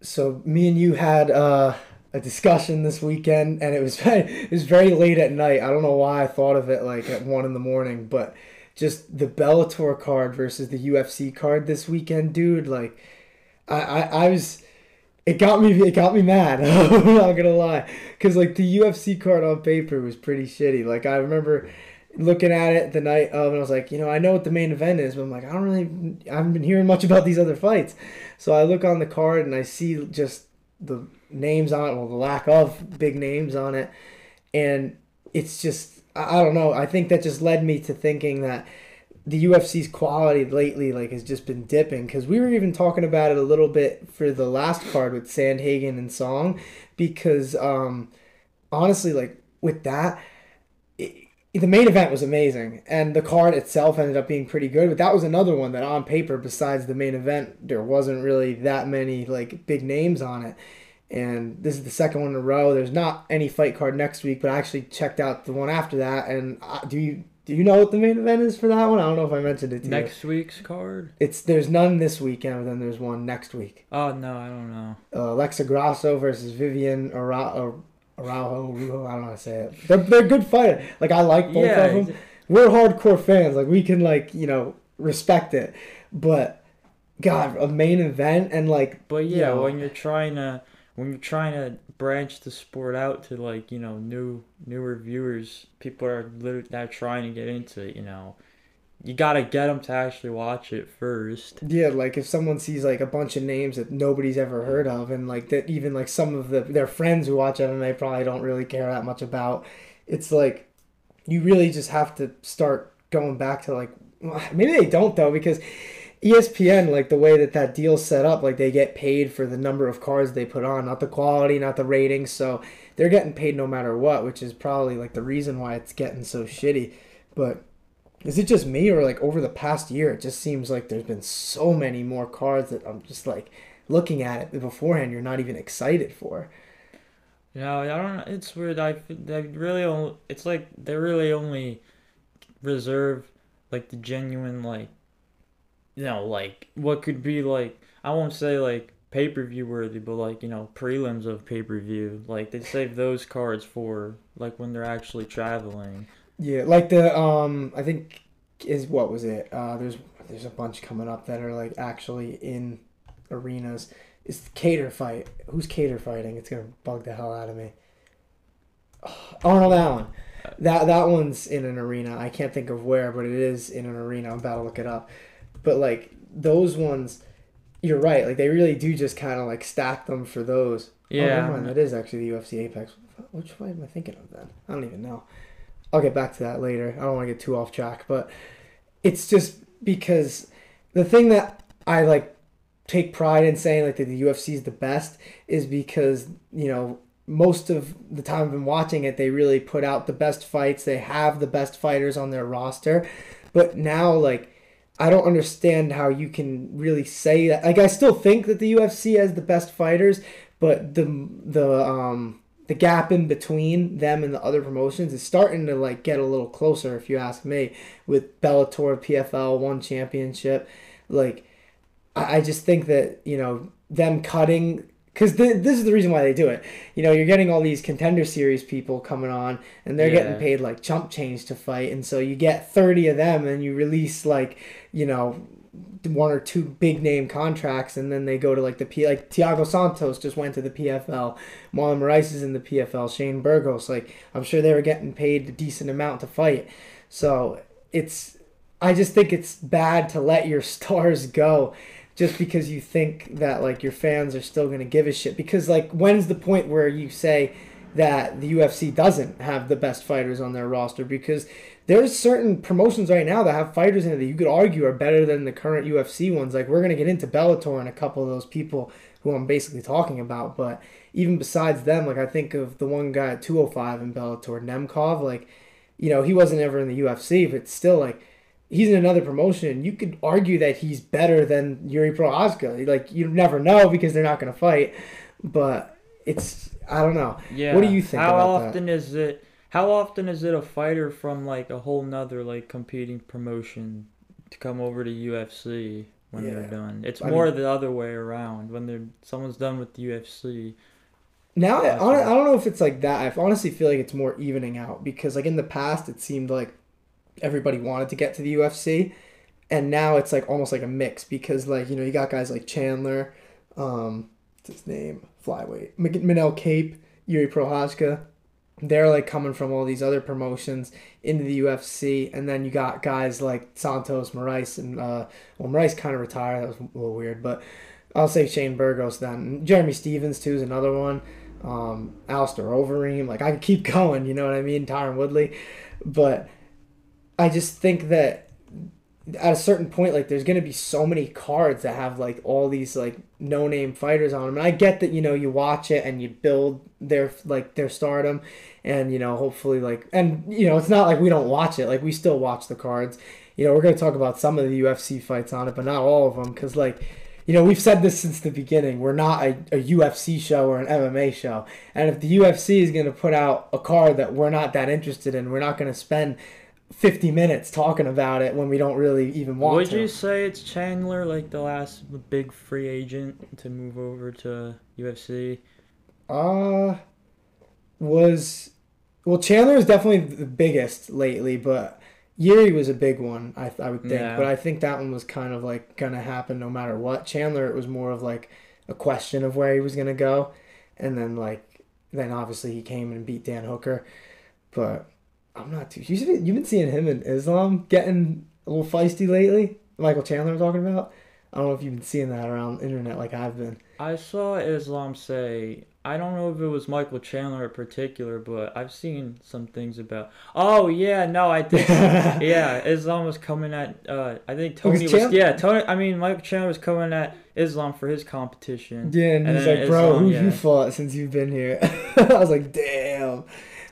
so me and you had uh, a discussion this weekend, and it was it was very late at night. I don't know why I thought of it like at one in the morning, but just the Bellator card versus the UFC card this weekend, dude. Like, I I, I was. It got me. It got me mad. I'm not gonna lie, because like the UFC card on paper was pretty shitty. Like I remember looking at it the night of, and I was like, you know, I know what the main event is, but I'm like, I don't really, I haven't been hearing much about these other fights. So I look on the card and I see just the names on it, well, the lack of big names on it, and it's just, I don't know. I think that just led me to thinking that the UFC's quality lately like has just been dipping because we were even talking about it a little bit for the last card with Sandhagen and Song because um honestly like with that it, the main event was amazing and the card itself ended up being pretty good but that was another one that on paper besides the main event there wasn't really that many like big names on it and this is the second one in a row there's not any fight card next week but i actually checked out the one after that and uh, do you do you know what the main event is for that one? I don't know if I mentioned it to you. Next you. week's card? It's there's none this weekend, but then there's one next week. Oh no, I don't know. Uh, Alexa Grasso versus Viviane Araujo. Araujo, I don't know how to say it. They're, they're good fighters. Like I like both Yeah, of them. We're hardcore fans. Like we can like you know respect it, but God, a main event and like But you yeah, know, when you're trying to when you're trying to branch the sport out to like you know new newer viewers, people are literally that are trying to get into it. You know, you gotta get them to actually watch it first. Yeah, like if someone sees like a bunch of names that nobody's ever heard of, and like that even like some of the their friends who watch MMA probably don't really care that much about, it's like you really just have to start going back to like maybe they don't though because ESPN like the way that that deal's set up like they get paid for the number of cards they put on, not the quality, not the ratings, so they're getting paid no matter what, which is probably like the reason why it's getting so shitty, but. Is it just me or like over the past year it just seems like there's been so many more cards that I'm just like looking at it beforehand you're not even excited for. Know, I don't know. It's weird. I they really only, it's like they really only reserve like the genuine like you know like what could be like I won't say like pay per view worthy, but like you know prelims of pay per view. Like they save those cards for like when they're actually traveling. Yeah, like the um I think is what was it? Uh there's there's a bunch coming up that are like actually in arenas. It's the Kattar fight. Who's Kattar fighting? It's gonna bug the hell out of me. Oh no, that. That that one's in an arena. I can't think of where, but it is in an arena. I'm about to look it up. But like those ones, you're right. Like they really do just kind of like stack them for those. Oh, never Yeah, mind, that is actually the UFC Apex. Which fight am I thinking of then? I don't even know. I'll get back to that later. I don't want to get too off track, but it's just because the thing that I like take pride in saying like that the UFC is the best is because you know most of the time I've been watching it, they really put out the best fights. They have the best fighters on their roster, but now like I don't understand how you can really say that. Like I still think that the UFC has the best fighters, but the the um the gap in between them and the other promotions is starting to like get a little closer if you ask me with Bellator PFL one championship. Like I, I just think that you know them cutting because th- this is the reason why they do it. You know you're getting all these contender series people coming on and they're getting paid like chump change to fight and so you get 30 of them and you release like you know one or two big name contracts and then they go to like the P like Thiago Santos just went to the PFL Marlon Moraes is in the PFL Shane Burgos like I'm sure they were getting paid a decent amount to fight. So it's I just think it's bad to let your stars go just because you think that like your fans are still to give a shit. Because like when's the point where you say that the UFC doesn't have the best fighters on their roster because there's certain promotions right now that have fighters in it that you could argue are better than the current UFC ones like we're to get into Bellator and a couple of those people who I'm basically talking about but even besides them like I think of the one guy at 205 in Bellator Nemkov like you know he wasn't ever in the UFC but still like he's in another promotion you could argue that he's better than Yuri Prochazka. Like you never know because they're not going to fight, but it's I don't know. Yeah. What do you think How often is it? How often is it a fighter from like a whole nother like competing promotion to come over to UFC? when Yeah. they're done. It's I more the other way around. When they're someone's done with the UFC. Now, I, right. I don't know if it's like that. I honestly feel like it's more evening out because, like, in the past, it seemed like everybody wanted to get to the UFC, and now it's like almost like a mix because, like, you know, you got guys like Chandler, um, what's his name, flyweight, Manel Kape, Yuri Prochazka. They're like coming from all these other promotions into the UFC, and then you got guys like Santos, Moraes, and uh, well, Moraes kind of retired. That was a little weird, but I'll say Shane Burgos then. Jeremy Stephens too is another one. Um, Alistair Overeem, like I could keep going. You know what I mean? Tyron Woodley, but I just think that at a certain point, like there's gonna be so many cards that have like all these like no name fighters on them, and I get that you know you watch it and you build their like their stardom, and you know hopefully like and you know it's not like we don't watch it, like we still watch the cards. You know we're gonna talk about some of the UFC fights on it, but not all of them, because like you know, we've said this since the beginning. We're not a, a UFC show or an MMA show. And if the UFC is going to put out a card that we're not that interested in, we're not going to spend 50 minutes talking about it when we don't really even want Would to. you say it's Chandler, like the last big free agent to move over to UFC? Uh, was. Well, Chandler is definitely the biggest lately, but Yuri was a big one, I, I would think. Yeah. But I think that one was kind of like going to happen no matter what. Chandler, it was more of like a question of where he was going to go. And then, like, then obviously he came and beat Dan Hooker. But I'm not too. You've been, you've been seeing him in Islam getting a little feisty lately? Michael Chandler I'm talking about? I don't know if you've been seeing that around the internet like I've been. I saw Islam say, I don't know if it was Michael Chandler in particular, but I've seen some things about. Oh yeah, no, I think yeah, Islam was coming at. Uh, I think Tony was. Yeah, Tony. I mean, Michael Chandler was coming at Islam for his competition. Yeah, and, And he's like, bro, Islam, who yeah. you fought since you've been here? I was like, damn.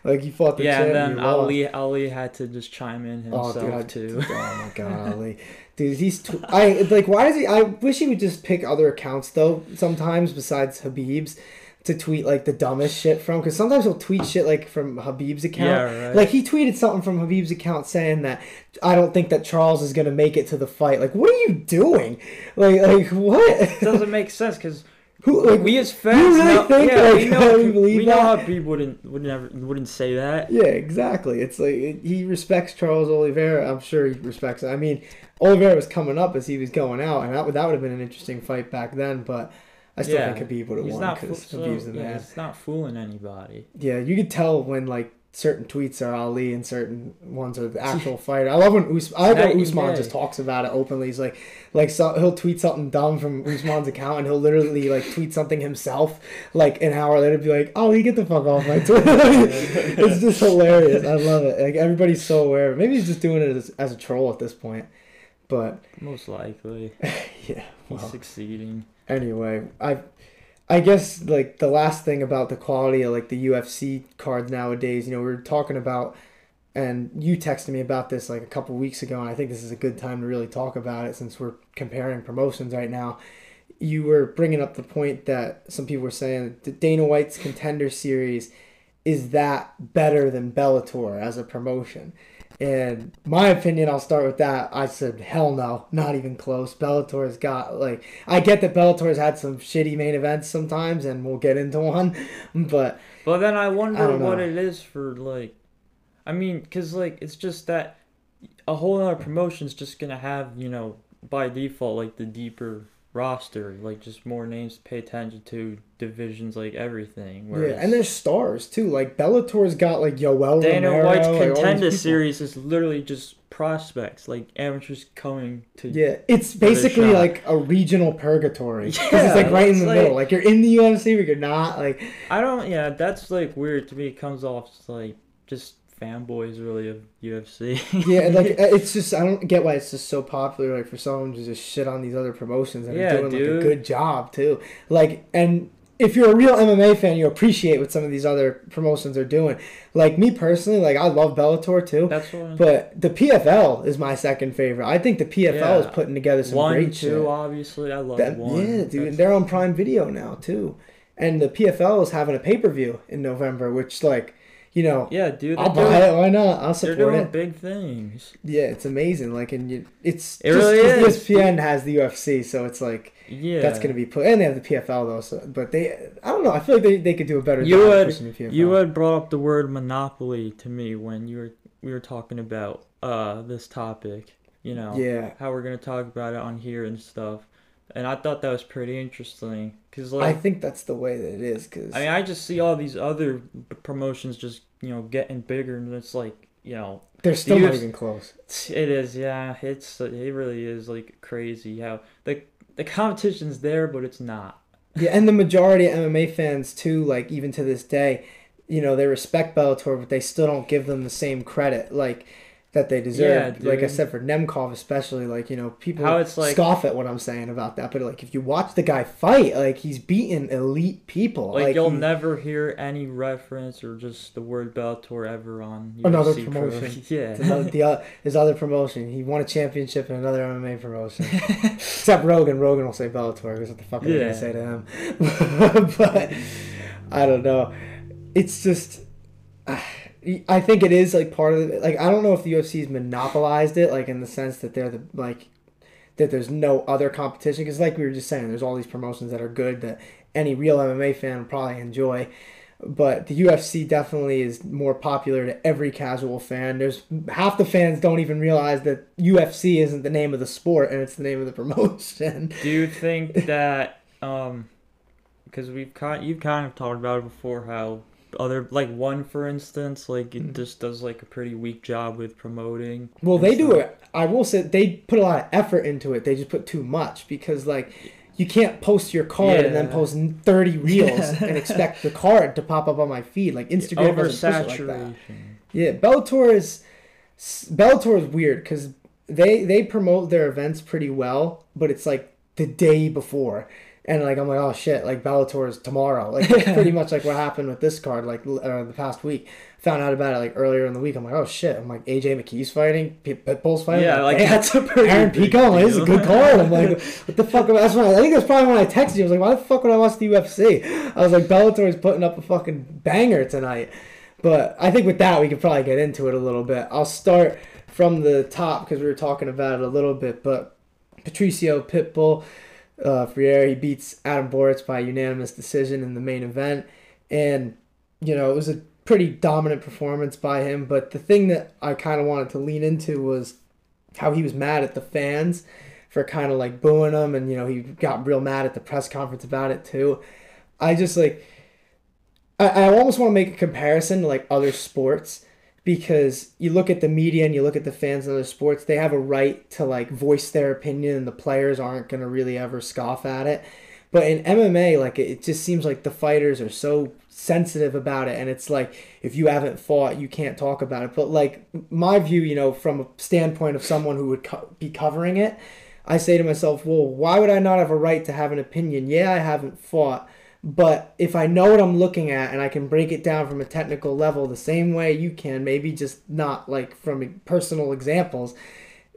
Like, he fought the Yeah, champ, and then lost. Ali Ali had to just chime in Oh, himself dude, I, too. oh my god, Ali, dude, he's tw- I like. Why does he? I wish he would just pick other accounts though. Sometimes besides Khabib's, to tweet like the dumbest shit from. Because sometimes he'll tweet shit like from Khabib's account. Yeah, right. Like he tweeted something from Khabib's account saying that I don't think that Charles is gonna make it to the fight. Like, what are you doing? Like, like what? it doesn't make sense because Who like we as fans really know, think, yeah, we like, know, you believe we know that? how people wouldn't would never wouldn't say that. Yeah, exactly. It's like it- he respects Charles Oliveira. I'm sure he respects. I mean, Oliveira was coming up as he was going out, and that would that would have been an interesting fight back then. But I still Yeah, think Khabib would have won because fool- Khabib's so, the yeah, man. he's not fooling anybody. Yeah, you could tell when like certain tweets are Ali and certain ones are the actual fighter. I love when Us- I when Usman just talks about it openly. He's like, like so, he'll tweet something dumb from Usman's account, and he'll literally like tweet something himself, like an hour later, be like, "Ali, get the fuck off my Twitter." it's just hilarious. I love it. Like everybody's so aware. Maybe he's just doing it as, as a troll at this point. But Most likely, yeah, he's succeeding. anyway, I I guess like the last thing about the quality of like the UFC cards nowadays, you know, we are talking about and you texted me about this like a couple weeks ago and I think this is a good time to really talk about it since we're comparing promotions right now. You were bringing up the point that some people were saying that Dana White's contender series is that better than Bellator as a promotion? And my opinion, I'll start with that. I said, hell no, not even close. Bellator's got like, I get that Bellator's had some shitty main events sometimes, and we'll get into one, but But then I wonder I what it is for like, I mean, cause like it's just that a whole other promotion's just gonna have you know by default like the deeper roster, like just more names to pay attention to, divisions like everything. Whereas yeah, and there's stars too. Like Bellator's got like Yoel Dana Romero, White's like, contender series is literally just prospects, like amateurs coming to. Yeah, it's basically like a regional purgatory. Yeah, it's like right in the like- middle. Like you're in the UFC, but you're not. Like I don't. Yeah, that's like weird to me. It comes off like just fanboys really of UFC. yeah, like it's just I don't get why it's just so popular. Like for someone to just shit on these other promotions and Yeah, doing like a good job too. Like and if you're a real MMA fan, you appreciate what some of these other promotions are doing. Like me personally, like I love Bellator too. that's what. But the PFL is my second favorite. I think the PFL is putting together some one, great two, shit. obviously. I love That- one. yeah, dude, That's- they're on Prime Video now too, and the PFL is having a pay per view in November, which like, you know, Yeah, dude. I'll buy doing- it. Why not? I'll support They're doing it. big things. Yeah, it's amazing. Like, and you, it's It just, really is. ESPN has the UFC, so it's like Yeah. that's gonna be put, and they have the PFL though. So, but they, I don't know. I feel like they, they could do a better You job would-. You had brought up the word monopoly to me when you were we were talking about uh this topic. You know. yeah. How we're gonna talk about it on here and stuff, and I thought that was pretty interesting because I think that's the way that it is because I mean I just see all these other promotions just you know getting bigger and it's like you know they're still not UFC even close. It is, yeah. It's it really is like crazy how the the competition's there, but it's not. Yeah, and the majority of MMA fans too, like even to this day, you know, they respect Bellator, but they still don't give them the same credit like that they deserve. Yeah, like I said for Nemkov especially, like you know, people How it's like- scoff at what I'm saying about that, but like if you watch the guy fight, like he's beating elite people. Like, you'll he- never hear any reference or just the word Bellator ever on Another promotion. Pro. Yeah. Another, the, o- his other promotion. He won a championship in another MMA promotion. Except Rogan. Rogan will say Bellator because what the fuck I Yeah. gonna say to him? but I don't know. It's just. Uh, I think it is like part of it. Like I don't know if the UFC's monopolized it, like in the sense that they're the like that there's no other competition. Because like we were just saying, there's all these promotions that are good that any real MMA fan would probably enjoy. But the UFC definitely is more popular to every casual fan. There's half the fans don't even realize that UFC isn't the name of the sport and it's the name of the promotion. Do you think that um because we've kind you've kind of talked about it before how other like one for instance like it mm. just does like a pretty weak job with promoting Well, they do it. I will say they put a lot of effort into it. They just put too much because like you can't post your card and then post 30 reels and expect the card to pop up on my feed. Like Instagram it like oversaturation Yeah, Bellator is Bellator is weird because they they promote their events pretty well, but it's like the day before, and like I'm like oh shit, like Bellator is tomorrow. Like that's pretty much like what happened with this card like uh, the past week. Found out about it like earlier in the week. I'm like oh shit. I'm like AJ McKee's fighting, P- Pitbull's fighting. yeah like "Damn, that's a pretty Aaron Pico, like, is a good card. I'm like, what the fuck? That's when I, I think that's probably when I texted you. I was like, why the fuck would I watch the UFC? I was like, Bellator is putting up a fucking banger tonight. But I think with that, we could probably get into it a little bit. I'll start from the top because we were talking about it a little bit. But Patricio Pitbull, uh, Freire, he beats Adam Borics by unanimous decision in the main event. And, you know, it was a pretty dominant performance by him. But the thing that I kind of wanted to lean into was how he was mad at the fans for kind of like booing him. And, you know, he got real mad at the press conference about it too. I just like, I, I almost want to make a comparison to like other sports because you look at the media and you look at the fans in other sports, they have a right to like voice their opinion and the players aren't going to really ever scoff at it. But in MMA, like it, it just seems like the fighters are so sensitive about it and it's like if you haven't fought you can't talk about it but like my view you know from a standpoint of someone who would co- be covering it i say to myself well why would i not have a right to have an opinion yeah i haven't fought but if I know what I'm looking at and I can break it down from a technical level the same way you can, maybe just not like from personal examples,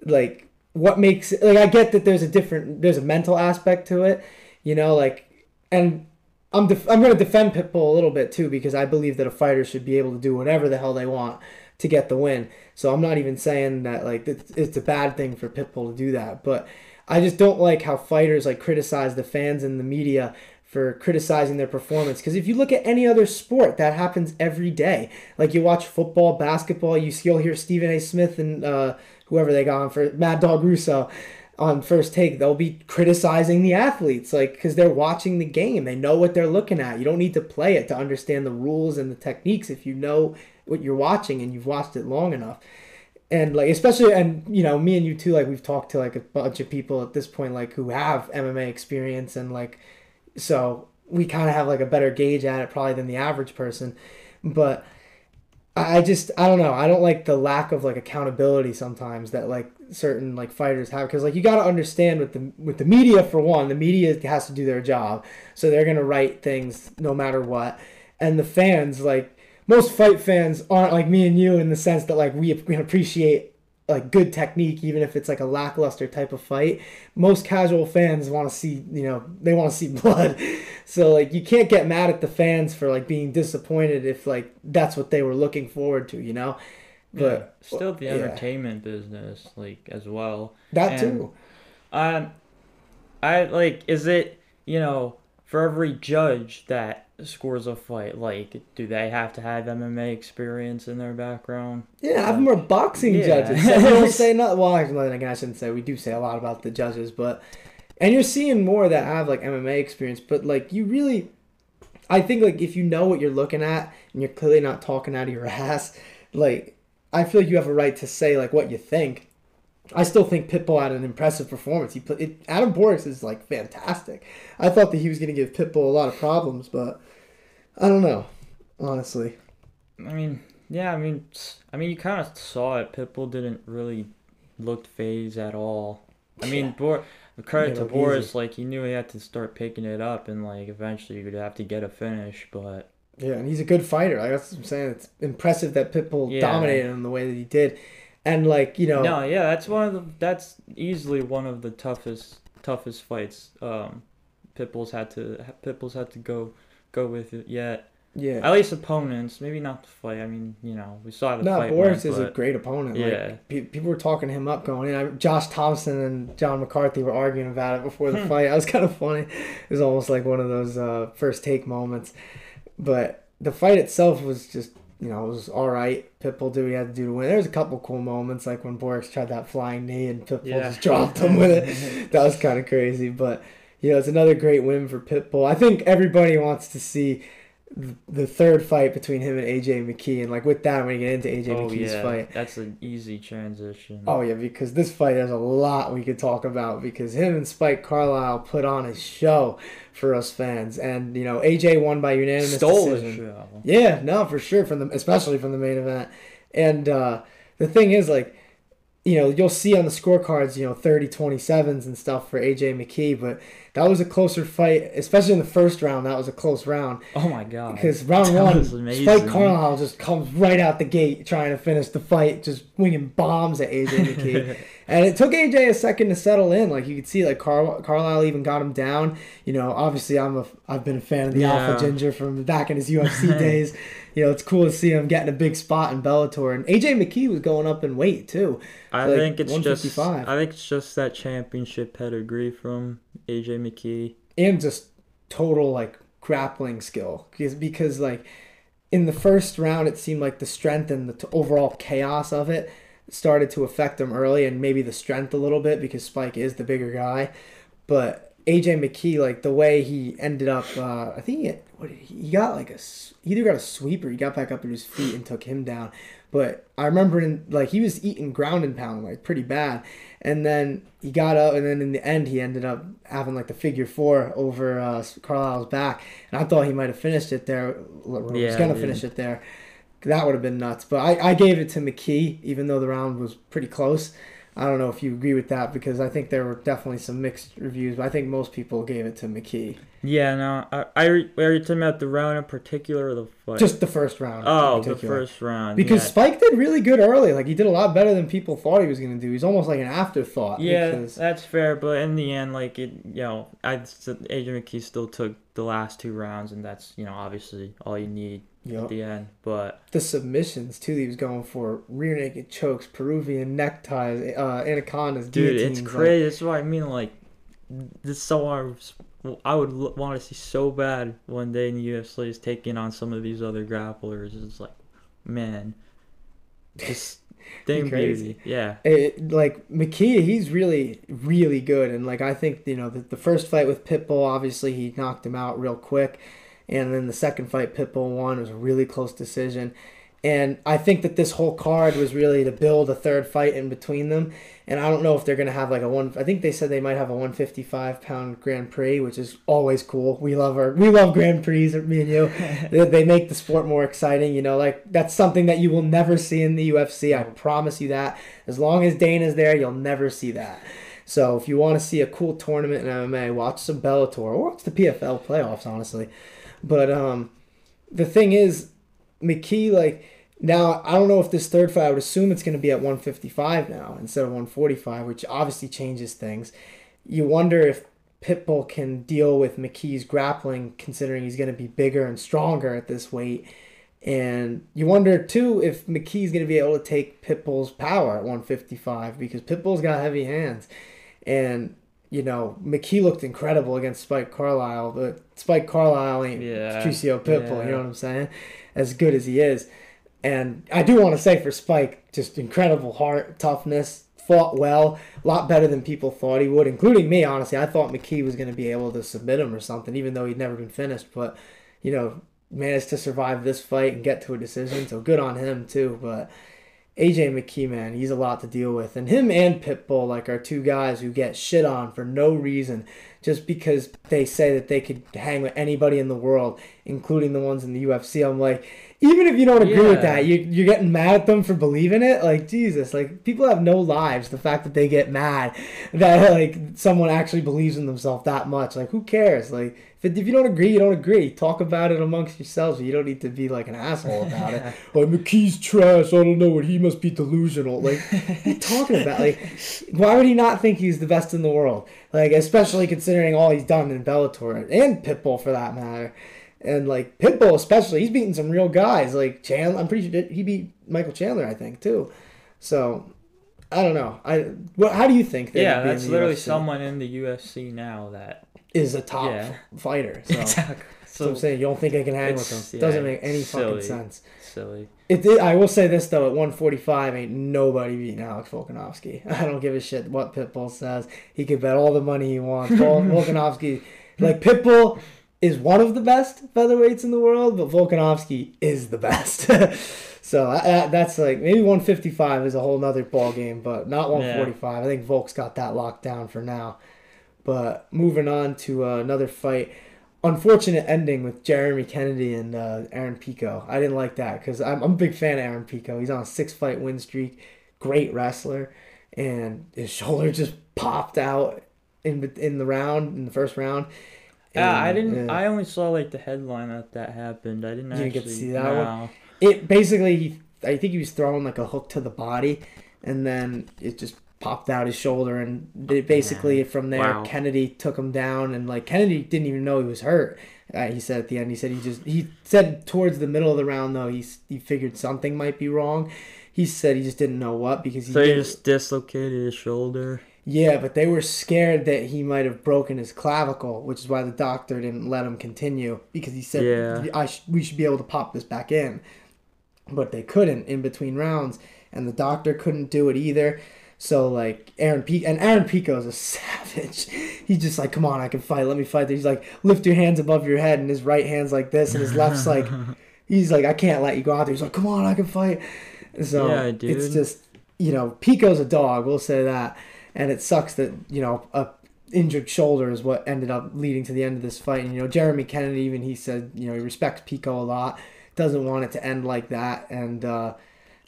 like what makes like I get that there's a different there's a mental aspect to it, you know, like and I'm def- I'm going to defend Pitbull a little bit too because I believe that a fighter should be able to do whatever the hell they want to get the win. So I'm not even saying that like it's, it's a bad thing for Pitbull to do that, but I just don't like how fighters like criticize the fans and the media for criticizing their performance. Because if you look at any other sport, that happens every day. Like you watch football, basketball, you you'll hear Stephen A. Smith and uh, whoever they got on for Mad Dog Russo on first take. They'll be criticizing the athletes, like because they're watching the game. They know what they're looking at. You don't need to play it to understand the rules and the techniques if you know what you're watching and you've watched it long enough and like especially and you know me and you too like we've talked to like a bunch of people at this point like who have MMA experience and like so we kind of have like a better gauge at it probably than the average person. But I just I don't know. I don't like the lack of like accountability sometimes that like certain like fighters have. Because like you got to understand with the with the media for one the media has to do their job. So they're gonna write things no matter what. And the fans like most fight fans aren't like me and you in the sense that like we, we appreciate like good technique, even if it's like a lackluster type of fight. Most casual fans want to see, you know, they want to see blood. So like you can't get mad at the fans for like being disappointed if like that's what they were looking forward to, you know. But yeah, still the yeah. entertainment business, like as well. that And- too. Um, I like. Is it you know for every judge that scores a fight, like do they have to have MMA experience in their background? Yeah, have uh, more boxing Yeah. judges. So we don't say not well. Actually, again, I shouldn't say we do say a lot about the judges, but and you're seeing more that have like MMA experience. But like you really, I think like if you know what you're looking at and you're clearly not talking out of your ass, like I feel like you have a right to say like what you think. I still think Pitbull had an impressive performance. He put it, Adam Borics is like fantastic. I thought that he was going to give Pitbull a lot of problems, but I don't know, honestly. I mean, yeah. I mean, I mean, you kind of saw it. Pitbull didn't really look phased at all. I mean. Bor- credit to Borics, easy. like he knew he had to start picking it up, and like eventually you'd have to get a finish. But Yeah, and he's a good fighter. Like, that's what I'm saying. It's impressive that Pitbull Yeah. dominated him the way that he did. And like, you know, no, yeah, that's one of the. That's easily one of the toughest toughest fights. Um, Pitbull's had to Pitbull's had to go go with it yet. yeah. At least opponents, maybe not the fight. I mean, you know, we saw the No, fight. Borics went, is a great opponent. Yeah. Like, pe- people were talking him up going in. I, Josh Thompson and John McCarthy were arguing about it before the Hmm. fight. That was kind of funny. It was almost like one of those uh, first take moments. But the fight itself was just, you know, it was all right. Pitbull did what he had to do to win. There was a couple cool moments, like when Borics tried that flying knee and Pitbull Yeah. just dropped him with it. that was kind of crazy. But you know, it's another great win for Pitbull. I think everybody wants to see the third fight between him and AJ McKee, and like with that, when you get into AJ Oh McKee's yeah, fight. that's an easy transition. Oh yeah, because this fight there's a lot we could talk about because him and Spike Carlisle put on a show for us fans, and you know AJ won by unanimous stole the decision. show. Yeah, no, for sure from the especially from the main event. And uh, the thing is like you know, you'll see on the scorecards, you know, 30 27s and stuff for AJ McKee, but that was a closer fight, especially in the first round. That was a close round Oh my god. because round That one. Spike Carlisle just comes right out the gate trying to finish the fight, just winging bombs at AJ McKee. and it took AJ a second to settle in. Like you could see, like Car- Carlisle even got him down. You know, obviously I'm a I've been a fan of the Yeah. Alpha Ginger from back in his UFC days. You know, it's cool to see him getting a big spot in Bellator. And AJ McKee was going up in weight too. I like think it's just I think it's just that championship pedigree from AJ McKee. and just total like grappling skill because because like in the first round it seemed like the strength and the t- overall chaos of it started to affect him early and maybe the strength a little bit because Spike is the bigger guy but AJ McKee like the way he ended up uh, I think he, what, did he he got like a he either got a sweeper he got back up to his feet and took him down. But I remember in like he was eating ground and pound like pretty bad. And then he got up and then in the end he ended up having like the figure four over uh, Carlisle's back. And I thought he might have finished it there or was Yeah, gonna yeah. finish it there. That would have been nuts. But I, I gave it to McKee even though the round was pretty close I don't know if you agree with that because I think there were definitely some mixed reviews but I think most people gave it to McKee Yeah, no, I I re- are you talking about the round in particular or the fight? just the first round oh, the first round. Because yeah. Spike did really good early. Like he did a lot better than people thought he was gonna do. He's almost like an afterthought. Yeah, because- that's fair, but in the end, like it, you know, I Adrian McKee still took the last two rounds, and that's you know obviously all you need Yup. at the end. But the submissions too. He was going for rear naked chokes, Peruvian neckties, uh, anacondas, dude, it's like- crazy. That's what I mean. Like this, is so I, would want to see so bad one day in the UFC is taking on some of these other grapplers. It's like, man, just thing crazy. beauty. Yeah. it, like McKee, he's really, really good. And like I think you know the, the first fight with Pitbull, obviously he knocked him out real quick, and then the second fight Pitbull won it was a really close decision. And I think that this whole card was really to build a third fight in between them. And I don't know if they're gonna have like a one. I think they said they might have a 155 pound Grand Prix, which is always cool. We love our we love Grand Prix, me and you. they, they make the sport more exciting. You know, like that's something that you will never see in the UFC. I promise you that. As long as Dana's there, you'll never see that. So if you want to see a cool tournament in MMA, watch some Bellator or watch the PFL playoffs, honestly. But um, the thing is, McKee like Now, I don't know if this third fight, I would assume it's going to be at 155 now instead of 145, which obviously changes things. You wonder if Pitbull can deal with McKee's grappling, considering he's going to be bigger and stronger at this weight. And you wonder, too, if McKee's going to be able to take Pitbull's power at 155 because Pitbull's got heavy hands. And, you know, McKee looked incredible against Spike Carlisle, but Spike Carlisle ain't Yeah, Pitbull, yeah. you know what I'm saying? As good as he is. And I do want to say for Spike, just incredible heart, toughness, fought well, a lot better than people thought he would, including me, honestly. I thought McKee was going to be able to submit him or something, even though he'd never been finished. But, you know, managed to survive this fight and get to a decision, so good on him, too. But AJ McKee, man, he's a lot to deal with. And him and Pitbull, like, are two guys who get shit on for no reason, just because they say that they could hang with anybody in the world, including the ones in the UFC. I'm like, even if you don't agree with that, you, you're getting mad at them for believing it. Like Jesus, like people have no lives. The fact that they get mad that like someone actually believes in themselves that much, like who cares? Like if, it, if you don't agree, you don't agree. Talk about it amongst yourselves. You don't need to be like an asshole about it. oh, McKee's trash. I don't know what he must be delusional. Like what are you talking about? Like why would he not think he's the best in the world? Like especially considering all he's done in Bellator and Pitbull for that matter. And like Pitbull, especially, he's beating some real guys. Like Chandler, I'm pretty sure he beat Michael Chandler, I think, too. So I don't know. I well, How do you think? Yeah, would be in that's literally UFC? someone in the UFC now that. is a top Yeah. fighter. So that's what so I'm saying. You don't think I can hang with him? yeah, Doesn't make any silly. fucking sense. silly. It, it, I will say this though, at 145, ain't nobody beating Alex Volkanovski. I don't give a shit what Pitbull says. He can bet all the money he wants. Vol- Volkanovski, like Pitbull, is one of the best featherweights in the world, but Volkanovski is the best. so that, that- that's like maybe 155 is a whole nother ball game, but not 145. I think Volk's got that locked down for now. But moving on to uh, another fight unfortunate ending with Jeremy Kennedy and uh, Aaron Pico. I didn't like that because I'm, I'm a big fan of Aaron Pico. He's on a six fight win streak, great wrestler, and his shoulder just popped out in in the round in the first round. Yeah, I didn't. I only saw like the headline that that happened. I didn't You didn't actually get to see that one? it basically I think he was throwing like a hook to the body, and then it just popped out his shoulder, and it basically from there Wow. Kennedy took him down, and like Kennedy didn't even know he was hurt. Uh, he said at the end, he said he just he said towards the middle of the round though he he figured something might be wrong. He said he just didn't know what because he So he just dislocated his shoulder. Yeah, but they were scared that he might have broken his clavicle, which is why the doctor didn't let him continue because he said Yeah. I sh- we should be able to pop this back in. But they couldn't in between rounds, and the doctor couldn't do it either. So like Aaron Pico and Aaron Pico is a savage. He's just like, come on, I can fight. Let me fight. He's like, lift your hands above your head, and his right hand's like this, and his left's like, he's like, I can't let you go out there. He's like, come on, I can fight. So Yeah, it's just you know, Pico's a dog. We'll say that, and it sucks that you know a injured shoulder is what ended up leading to the end of this fight. And you know, Jeremy Kennedy even he said you know he respects Pico a lot, doesn't want it to end like that, and. uh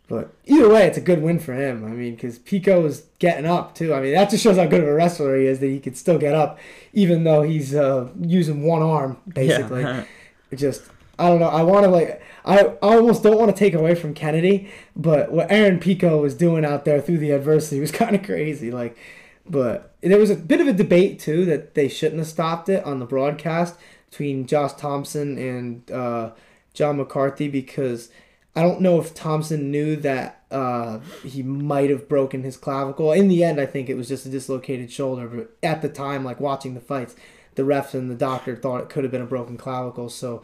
but either way, it's a good win for him. I mean, because Pico is getting up too. I mean, that just shows how good of a wrestler he is that he could still get up, even though he's uh, using one arm basically. Yeah. Just I don't know. I want to like I, almost don't want to take away from Kennedy, but what Aaron Pico was doing out there through the adversity was kind of crazy. Like, but there was a bit of a debate too that they shouldn't have stopped it on the broadcast between Josh Thompson and uh, John McCarthy because I don't know if Thompson knew that uh, he might have broken his clavicle. In the end, I think it was just a dislocated shoulder. But at the time, like watching the fights, the refs and the doctor thought it could have been a broken clavicle. So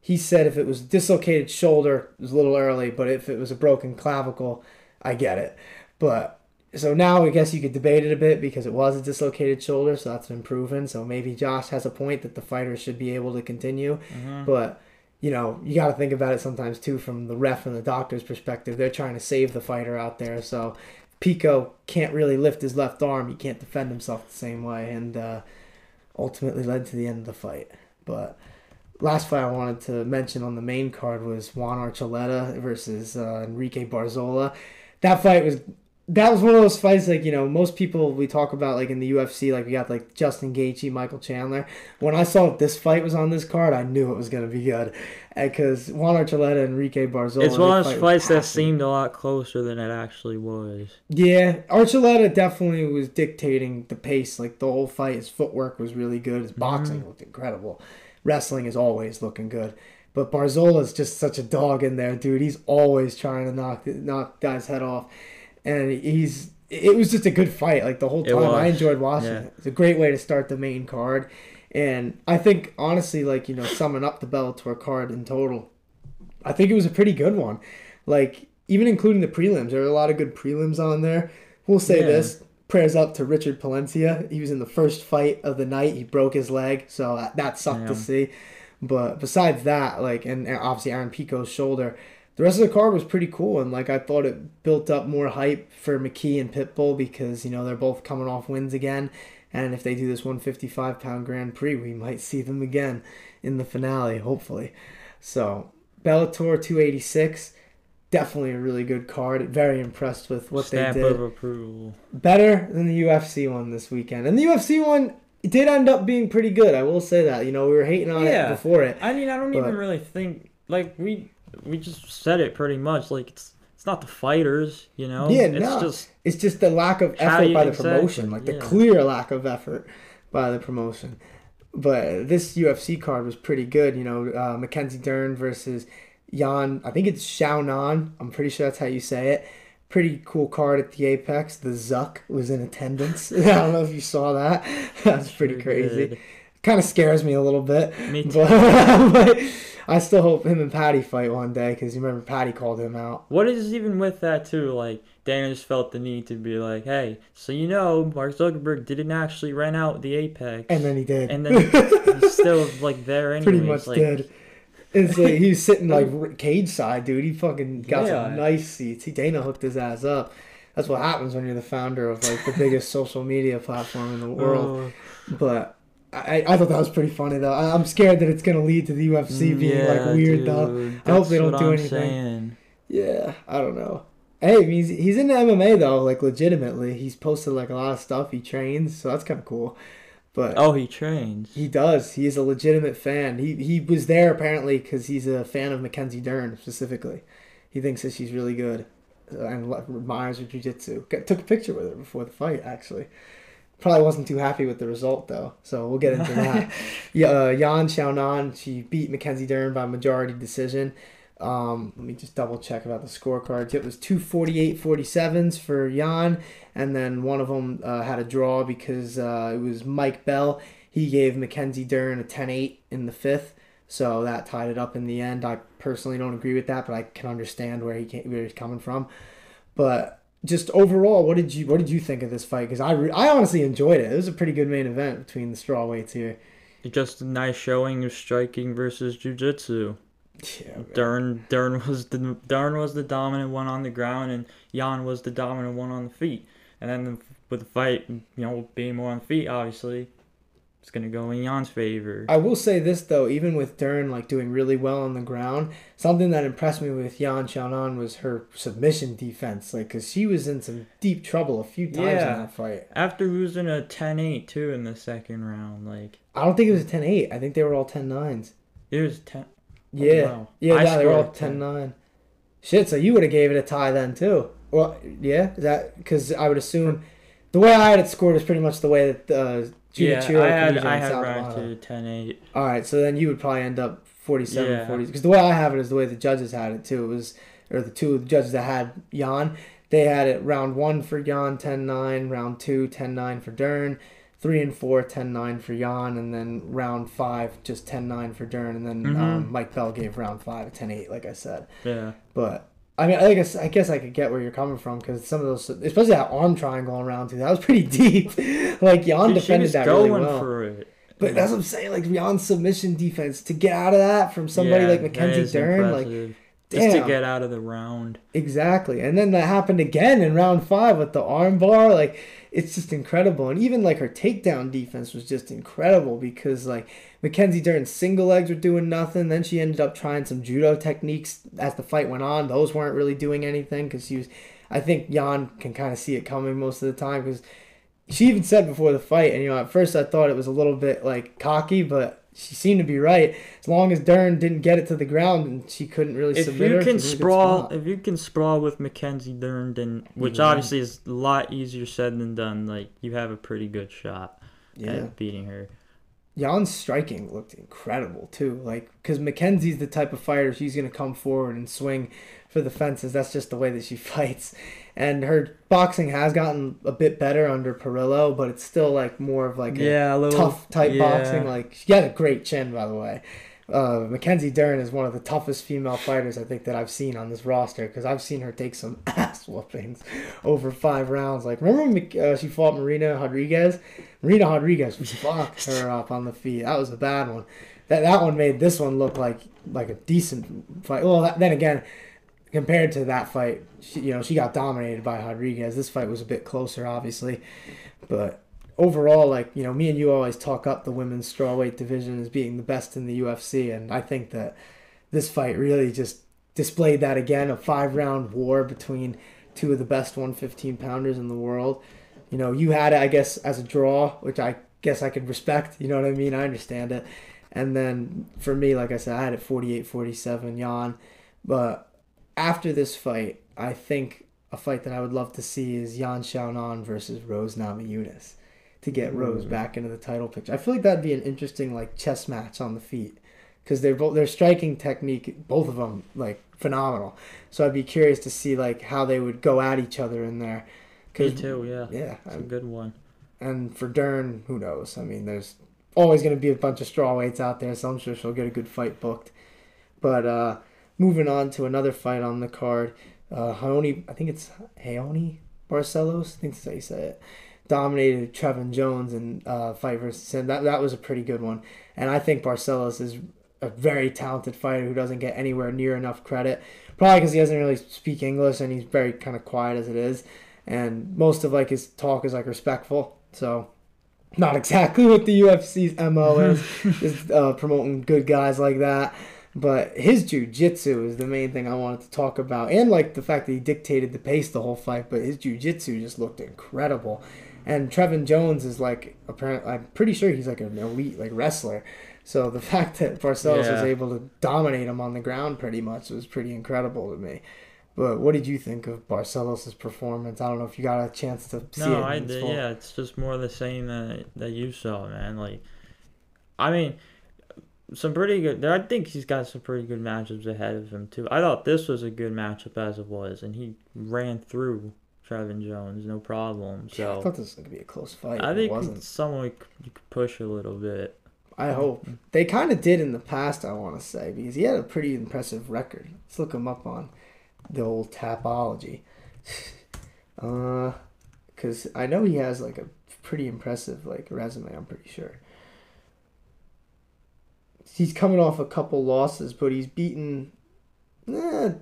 he said if it was dislocated shoulder, it was a little early. But if it was a broken clavicle, I get it. But so now I guess you could debate it a bit because it was a dislocated shoulder, so that's been proven. So maybe Josh has a point that the fighter should be able to continue. Mhm. But you know, you got to think about it sometimes too from the ref and the doctor's perspective. They're trying to save the fighter out there. So Pico can't really lift his left arm. He can't defend himself the same way, and uh, ultimately led to the end of the fight. But last fight I wanted to mention on the main card was Juan Archuleta versus uh, Enrique Barzola. That fight was that was one of those fights like you know most people we talk about like in the UFC like we got like Justin Gaethje, Michael Chandler. When I saw this fight was on this card, I knew it was gonna be good because Juan Archuleta and Enrique Barzola. It's one of those fight fights that seemed a lot closer than it actually was. Yeah, Archuleta definitely was dictating the pace. Like the whole fight, his footwork was really good. His boxing looked incredible. Wrestling is always looking good. But Barzola's just such a dog in there, dude. He's always trying to knock knock guys' head off, and he's. It was just a good fight. Like the whole time, I enjoyed watching yeah. it. It's a great way to start the main card, and I think honestly, like you know, summing up the Bellator card in total, I think it was a pretty good one. Like even including the prelims, there were a lot of good prelims on there. We'll say Yeah. this: prayers up to Richard Palencia. He was in the first fight of the night. He broke his leg, so that, that sucked to see. But besides that, like, and and obviously Aaron Pico's shoulder, the rest of the card was pretty cool. And like, I thought it built up more hype for McKee and Pitbull because you know they're both coming off wins again. And if they do this 155 pound Grand Prix, we might see them again in the finale, hopefully. So Bellator 286, definitely a really good card. Very impressed with what Stamp they did. Stamp of approval. Better than the UFC one this weekend, and the UFC one it did end up being pretty good. I will say that. You know, we were hating on Yeah. it before it. I mean, I don't But- even really think like we we just said it pretty much. Like it's it's not the fighters, you know. Yeah, it's no. just It's just the lack of effort by the exactly, promotion, like the clear lack of effort by the promotion. But this UFC card was pretty good. You know, uh, Mackenzie Dern versus Yan. I think it's Xiaonan. I'm pretty sure that's how you say it. Pretty cool card at the Apex. The Zuck was in attendance. I don't know if you saw that. That's pretty Sure crazy. did. Kind of scares me a little bit. Me too. But, but I still hope him and Patty fight one day because you remember Patty called him out. What is even with that too? Like Dana just felt the need to be like, hey, so you know, Mark Zuckerberg didn't actually rent out the Apex, And then he did. and then he's still like there anyways. pretty much like, did. It's like he was sitting like cage side, dude. He fucking got Yeah. some nice seats. He Dana hooked his ass up. That's what happens when you're the founder of like the biggest social media platform in the oh. world. Oh, But I, I thought that was pretty funny though. I, I'm scared that it's gonna lead to the UFC mm, being like yeah, weird though. dude, I hope they don't do I'm anything. saying. Yeah, I don't know. Hey, he's he's into MMA though, like legitimately. He's posted like a lot of stuff. He trains, so that's kind of cool. But Oh, he trains. He does. He is a legitimate fan. He he was there apparently because he's a fan of Mackenzie Dern specifically. He thinks that she's really good uh, and admires her jiu-jitsu. Got- Took a picture with her before the fight actually. Probably wasn't too happy with the result though, so we'll get into that. yeah, uh, Yan Xiaonan, she beat Mackenzie Dern by majority decision. Um, let me just double check about the scorecards. It was two 47s for Yan, and then one of them uh, had a draw because uh, it was Mike Bell. He gave Mackenzie Dern a 10-8 in the fifth, so that tied it up in the end. I personally don't agree with that, but I can understand where he came, where he's coming from. But just overall, what did you what did you think of this fight? Because I re- I honestly enjoyed it. It was a pretty good main event between the strawweights here. Just a nice showing of striking versus jujitsu. Yeah. Dern Dern was the Dern was the dominant one on the ground, and Yan was the dominant one on the feet. And then with the fight, you know, being more on the feet, obviously, it's gonna go in Yan's favor. I will say this though, even with Dern like doing really well on the ground, something that impressed me with Yan Xiaonan was her submission defense. Like, cause she was in some deep trouble a few times Yeah. in that fight. After losing a 10-8 too in the second round, like I don't think it was a 10-8. I think they were all 10-9s. it was ten. Yeah, wow. yeah, I yeah, they were all scored 10-9. Shit, so you would have gave it a tie then too. Well, yeah, that because I would assume the way I had it scored is pretty much the way that uh, Yeah, I had I had Salvador- to 10-8. All right, so then you would probably end up 47 Yeah. 40 because the way I have it is the way the judges had it too. It was or the two judges that had Yan, they had it round 1 for Yan 10-9, round 2 10-9 for Dern, 3 and 4 10-9 for Yan and then round 5 just 10-9 for Dern and then Mhm. um, Mike Bell gave round 5 a 10-8 like I said. Yeah. But I mean, I guess I guess I could get where you're coming from because some of those, especially that arm triangle on round two, that was pretty deep. like Yan defended that really well. for it. But that's what I'm saying. Like Yan's submission defense to get out of that from somebody Yeah, like Mackenzie Dern, like impressive. just to get out of the round. exactly. And then that happened again in round five with the arm bar. Like it's just incredible. And even like her takedown defense was just incredible because like Mackenzie Dern's single legs were doing nothing. Then she ended up trying some judo techniques as the fight went on. Those weren't really doing anything because she was. I think Yan can kind of see it coming most of the time because she even said before the fight, and you know, at first I thought it was a little bit like cocky, but she seemed to be right. As long as Dern didn't get it to the ground and she couldn't really If submit you her, can sprawl, if you can sprawl with Mackenzie Dern, then which Yeah. obviously is a lot easier said than done. Like you have a pretty good shot yeah. at beating her. Yan's striking looked incredible too. Like, because Mackenzie's the type of fighter she's gonna come forward and swing for the fences. That's just the way that she fights. And her boxing has gotten a bit better under Perillo, but it's still like more of like a yeah, a little tough type yeah. boxing. Like she had a great chin, by the way. Uh, Mackenzie Dern is one of the toughest female fighters I think that I've seen on this roster because I've seen her take some ass whoopings over five rounds. Like remember when uh, she fought Marina Rodriguez? Marina Rodriguez fucked her up on the feet. That was a bad one. That that one made this one look like like a decent fight. Well, that, then again, compared to that fight, she, you know she got dominated by Rodriguez. This fight was a bit closer, obviously, but overall, like you know, me and you always talk up the women's strawweight division as being the best in the UFC, and I think that this fight really just displayed that again. A five round war between two of the best 115 pounders in the world. You know, you had it, I guess, as a draw, which I guess I could respect. You know what I mean? I understand it. And then for me, like I said, I had it 48 47, Yan. But after this fight, I think a fight that I would love to see is Yan Xiaonan versus Rose Namajunas to get Rose back into the title picture. I feel like that'd be an interesting like chess match on the feet because they're both their striking technique, both of them like phenomenal. So I'd be curious to see like how they would go at each other in there. Me too. Yeah, Yeah, it's a I'm- good one. and for Dern, who knows? I mean, there's always going to be a bunch of strawweights out there, so I'm sure she'll get a good fight booked. But uh, moving on to another fight on the card, uh, Haoni, I think it's Haoni Barcelos, I think that's how you say it, dominated Trevin Jones in uh, fight versus him. That that was a pretty good one, and I think Barcelos is a very talented fighter who doesn't get anywhere near enough credit. Probably because he doesn't really speak English and he's very kind of quiet as it is, and most of like his talk is like respectful. So not exactly what the UFC's MO is, is uh, promoting good guys like that. But his jujitsu is the main thing I wanted to talk about, and like the fact that he dictated the pace the whole fight. But his jujitsu just looked incredible, and Trevin Jones is like apparently I'm pretty sure he's like an elite like wrestler. So the fact that Barcelos was able to dominate him on the ground pretty much was pretty incredible to me. But what did you think of Barcelos' performance? I don't know if you got a chance to see it. No, I did. full. Yeah, it's just more the same that that you saw, man. Like, I mean, some pretty good. I think he's got some pretty good matchups ahead of him too. I thought this was a good matchup as it was, and he ran through Trevin Jones, no problem. Yeah, I thought this was gonna be a close fight. I think it wasn't. someone could push a little bit. I hope they kind of did in the past. I want to say because he had a pretty impressive record. Let's look him up on the old Tapology. uh, because I know he has like a pretty impressive like resume. I'm pretty sure. He's coming off a couple losses, but he's beaten. Eh,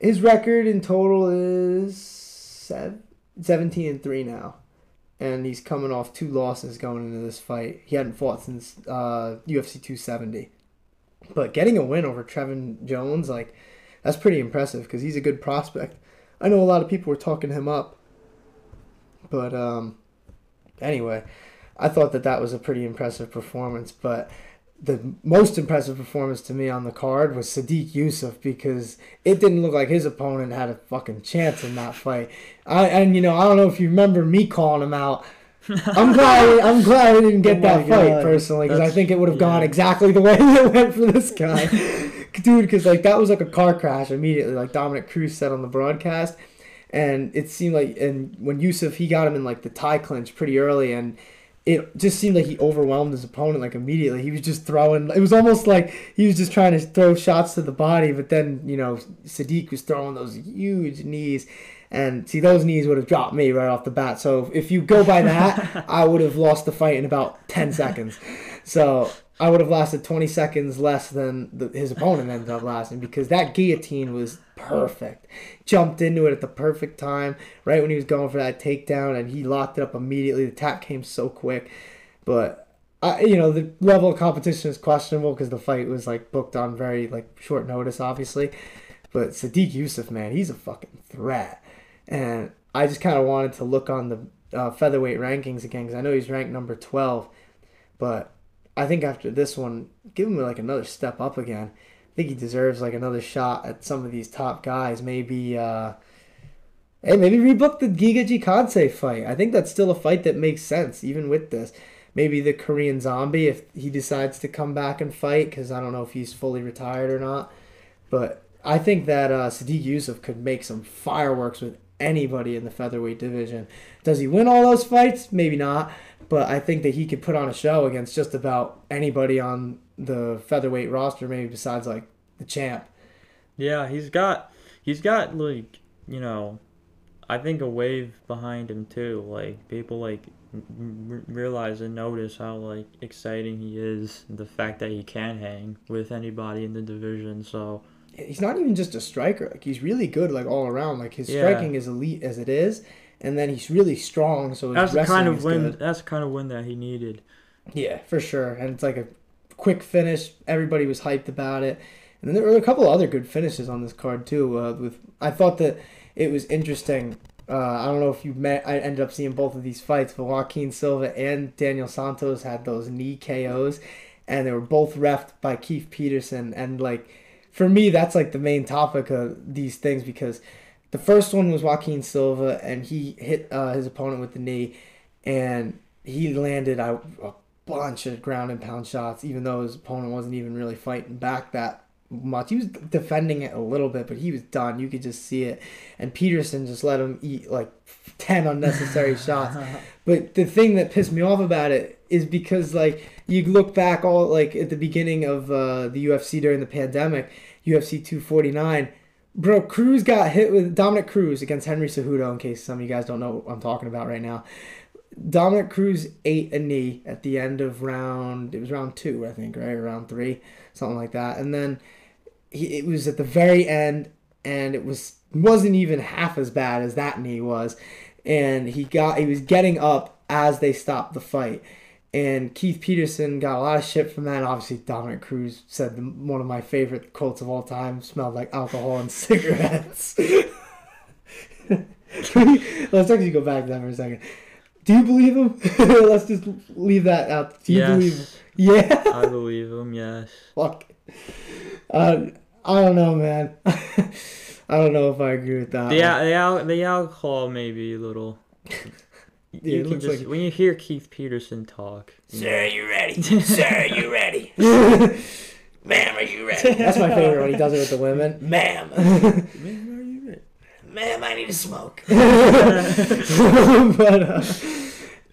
his record in total is seven, 17 and three now and he's coming off two losses going into this fight. He hadn't fought since uh, UFC 270. But getting a win over Trevin Jones, like, that's pretty impressive because he's a good prospect. I know a lot of people were talking him up. But um, anyway, I thought that that was a pretty impressive performance. But the most impressive performance to me on the card was Sodiq Yusuff because it didn't look like his opponent had a fucking chance in that fight. I and you know I don't know if you remember me calling him out. I'm glad I'm glad I didn't get Oh that fight God. personally because I think it would have gone exactly the way it went for this guy, dude. Because like that was like a car crash immediately, like Dominic Cruz said on the broadcast, and it seemed like and when Yusuff he got him in like the tie clinch pretty early and it just seemed like he overwhelmed his opponent like immediately. He was just throwing. It was almost like he was just trying to throw shots to the body, but then you know Sodiq was throwing those huge knees, and see those knees would have dropped me right off the bat. So if you go by that, I would have lost the fight in about ten seconds. So I would have lasted twenty seconds less than the, his opponent ended up lasting because that guillotine was perfect. Jumped into it at the perfect time, right when he was going for that takedown, and he locked it up immediately. The tap came so quick, but I, you know, the level of competition is questionable because the fight was like booked on very like short notice, obviously. But Sodiq Yusuff, man, he's a fucking threat. and I just kind of wanted to look on the uh, featherweight rankings again because I know he's ranked number twelve, but I think after this one, give him like another step up again. I think he deserves like another shot at some of these top guys. Maybe, uh, hey, maybe rebook the Giga Chikadze fight. I think that's still a fight that makes sense even with this. Maybe the Korean Zombie if he decides to come back and fight because I don't know if he's fully retired or not. But I think that uh, Sodiq Yusuff could make some fireworks with anybody in the featherweight division. Does he win all those fights? Maybe not. But I think that he could put on a show against just about anybody on the featherweight roster, maybe besides like the champ. Yeah, he's got he's got like you know, I think a wave behind him too. Like people like r- realize and notice how like exciting he is. The fact that he can hang with anybody in the division. So He's not even just a striker. Like he's really good, like all around. Like his Yeah. striking is elite as it is, and then he's really strong. So that's the kind of win. good. That's the kind of win that he needed. Yeah, for sure. And it's like a quick finish. Everybody was hyped about it. And then there were a couple other good finishes on this card too. Uh, with I thought that it was interesting. Uh, I don't know if you met. I ended up seeing both of these fights, but Joaquin Silva and Daniel Santos had those knee KOs, and they were both refed by Keith Peterson. And like, for me, that's like the main topic of these things because the first one was Joaquin Silva, and he hit uh, his opponent with the knee, and he landed a, a bunch of ground and pound shots, even though his opponent wasn't even really fighting back that much. He was defending it a little bit, but he was done. You could just see it. And Peterson just let him eat like 10 unnecessary shots. But the thing that pissed me off about it is because, like, you look back all, like, at the beginning of uh, the UFC during the pandemic, UFC 249. Bro, Cruz got hit with Dominic Cruz against Henry Cejudo. In case some of you guys don't know what I'm talking about right now, Dominic Cruz ate a knee at the end of round. It was round two, I think, right, round three, something like that. And then he, it was at the very end, and it was wasn't even half as bad as that knee was. And he got he was getting up as they stopped the fight. And Keith Peterson got a lot of shit from that. Obviously, Dominic Cruz said the, one of my favorite quotes of all time smelled like alcohol and cigarettes. Let's actually go back to that for a second. Do you believe him? Let's just leave that out. Do you yes, believe him? Yeah. I believe him. Yes. Fuck. Uh, I don't know, man. I don't know if I agree with that. The, the, al- the alcohol may be a little. Yeah, you it can looks just, like- when you hear Keith Peterson talk, you know, you ready? Sir, you ready? Ma'am, are you ready? That's my favorite when he does it with the women. Ma'am, Man, are you ready? ma'am, I need a smoke. but uh,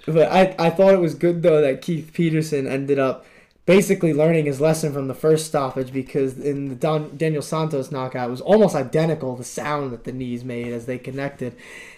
but I, I thought it was good though that Keith Peterson ended up basically learning his lesson from the first stoppage because in the Don, Daniel Santos knockout it was almost identical the sound that the knees made as they connected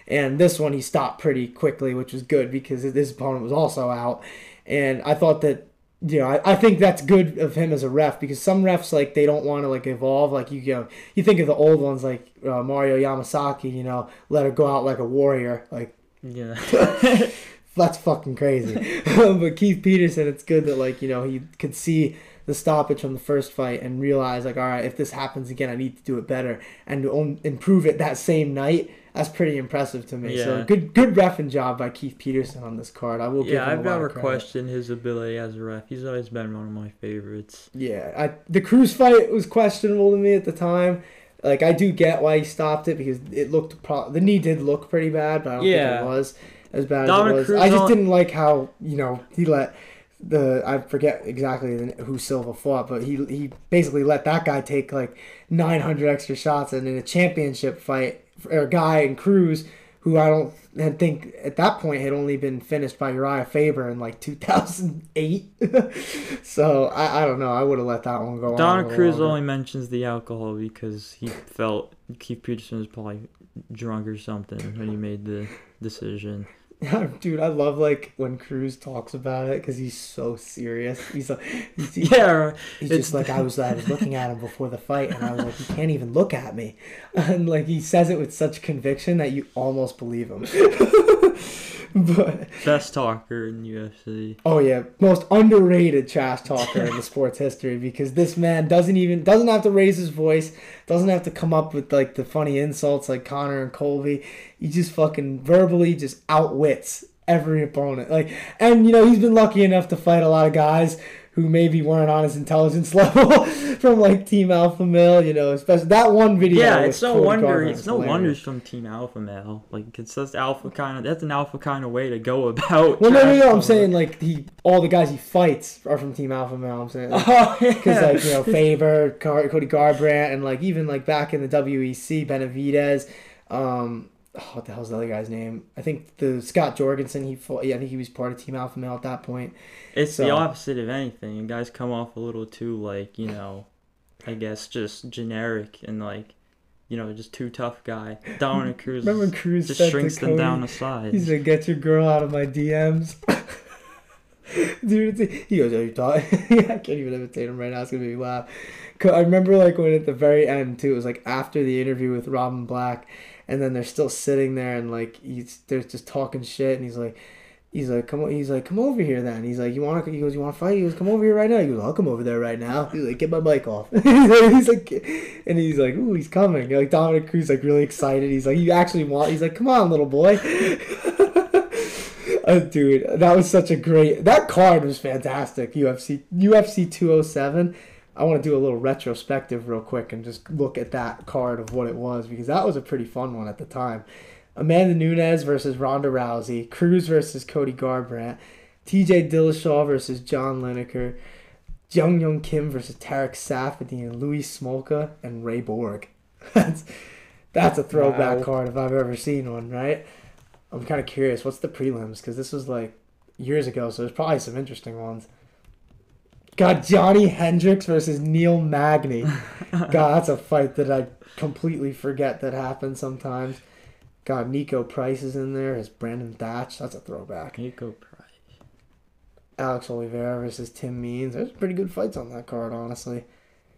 and this one he stopped pretty quickly which was good because his opponent was also out and I thought that you know, I, I think that's good of him as a ref because some refs like they don't want to like evolve. Like you, you know, you think of the old ones like uh, Mario Yamasaki. You know, let her go out like a warrior. Like Yeah. that's fucking crazy. but Keith Peterson, it's good that like you know he could see the stoppage from the first fight and realize like all right, if this happens again, I need to do it better and to improve it that same night. That's pretty impressive to me. So good, good refing job by Keith Peterson on this card. I will give yeah, him I've never questioned his ability as a ref. He's always been one of my favorites. Yeah, I, the Cruz fight was questionable to me at the time. Like I do get why he stopped it because it looked pro- the knee did look pretty bad, but I don't Yeah. think it was as bad Dominic as it was. Cruz I just on- didn't like how you know he let the I forget exactly who Silva fought, but he he basically let that guy take like 900 extra shots, and in a championship fight, or a guy in Cruz who I don't had think at that point had only been finished by Urijah Faber in like 2008. so I, I don't know. I would have let that one go on. Donna Cruz longer. only mentions the alcohol because he felt Keith Peterson was probably drunk or something when he made the decision. Dude, I love like when Cruz talks about it because he's so serious. He's like, he's, Yeah, he's just like I was. I was looking at him before the fight, and I was like, he can't even look at me, and like he says it with such conviction that you almost believe him. but Best talker in UFC. oh yeah, most underrated trash talker in the sports history because this man doesn't even doesn't have to raise his voice, doesn't have to come up with like the funny insults like Conor and Colby. He just fucking verbally just outwits every opponent. Like, and you know he's been lucky enough to fight a lot of guys who maybe weren't on his intelligence level from like Team Alpha Male. You know, especially that one video. Yeah, it's no Cody wonder. It's no hilarious. wonders from Team Alpha Male. Like it's just alpha kind of. That's an alpha kind of way to go about. Well, no, no, no. I'm saying like he, all the guys he fights are from Team Alpha Male. I'm saying. Like, Oh Because yeah. like you know Faber, Car- Cody Garbrandt, and like even like back in the WEC, Benavidez, um, oh, what the hell's the other guy's name? I think the Scott Jorgensen. He fought. Yeah, I think he was part of Team Alpha Male at that point. It's the opposite of anything. And guys come off a little too like you know, I guess just generic and like, you know, just too tough guy. Dominic Cruz Remember Cruz just shrinks them down the side. He said, "Get your girl out of my DMs." Dude, it's, he goes, "Are you talking?" I can't even imitate him right now. It's gonna make me laugh. I remember like when at the very end too. It was like after the interview with Robin Black, and then they're still sitting there and like he's they're just talking shit, and he's like. He's like, come. He's like, come over here then. He's like, you want to? He goes, you want to fight? He goes, come over here right now. He goes, I'll come over there right now. He's like, get my mic off. he's like, and he's like, ooh, he's coming. Like Dominic Cruz, like really excited. He's like, you actually want? He's like, come on, little boy. Uh, dude, that was such a great. That card was fantastic. UFC UFC 207. I want to do a little retrospective real quick and just look at that card of what it was because that was a pretty fun one at the time. Amanda Nunes versus Ronda Rousey, Cruz versus Cody Garbrandt, T.J. Dillashaw versus John Lineker, Jung Young Kim versus Tarek Saffiedine, Louis Smolka, and Ray Borg. that's that's a throwback Wow. card if I've ever seen one, right? I'm kind of curious. What's the prelims? Because this was like years ago, so there's probably some interesting ones. Got Johny Hendricks versus Neil Magny. God, that's a fight that I completely forget that happened sometimes. Got Niko Price is in there as Brandon Thatch. That's a throwback. Niko Price. Alex Oliveira versus Tim Means. There's pretty good fights on that card, honestly.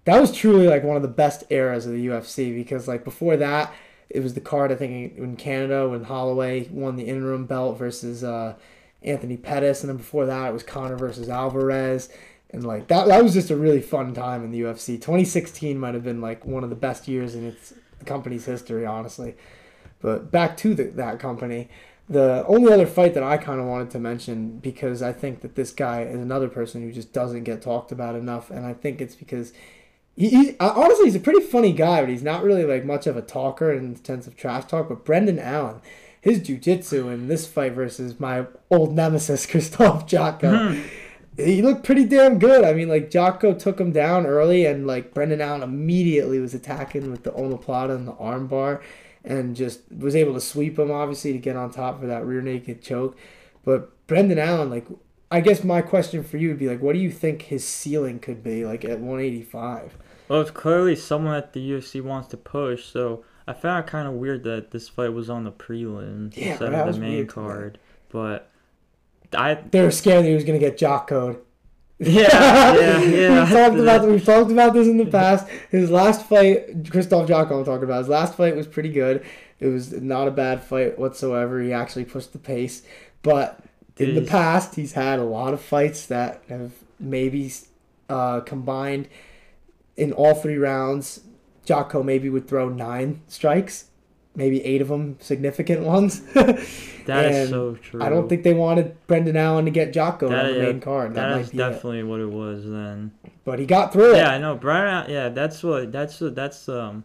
That was truly like one of the best eras of the UFC because like before that, it was the card I think in Canada when Holloway won the interim belt versus uh, Anthony Pettis, and then before that it was Conor versus Alvarez, and like that that was just a really fun time in the UFC. 2016 might have been like one of the best years in its company's history, honestly. But back to the, that company, the only other fight that I kind of wanted to mention because I think that this guy is another person who just doesn't get talked about enough, and I think it's because he, he honestly he's a pretty funny guy, but he's not really like much of a talker in the sense of trash talk. But Brendan Allen, his jujitsu in this fight versus my old nemesis Christoph Jotko, he looked pretty damn good. I mean, like Jotko took him down early, and like Brendan Allen immediately was attacking with the omoplata and the armbar, and just was able to sweep him obviously to get on top for that rear naked choke. But Brendan Allen, like, I guess my question for you would be like, what do you think his ceiling could be like at 185? Well, it's clearly someone that the UFC wants to push, so I found it kind of weird that this fight was on the prelims Yeah, instead of the main card. But I, They were scared that he was gonna get jock code. yeah, yeah, yeah. we've talked about we've talked about this in the past. His last fight, Christoph Jotko, I'm talking about. His last fight was pretty good. It was not a bad fight whatsoever. He actually pushed the pace, but in the past, he's had a lot of fights that have maybe uh, combined in all three rounds. Jocko maybe would throw nine strikes, maybe eight of them significant ones. That is so true. I don't think they wanted Brendan Allen to get Jocko That on the main card. That, that might is be it. definitely what it was then. But he got through it. Yeah, I know. Brian, yeah, that's what that's what that's um,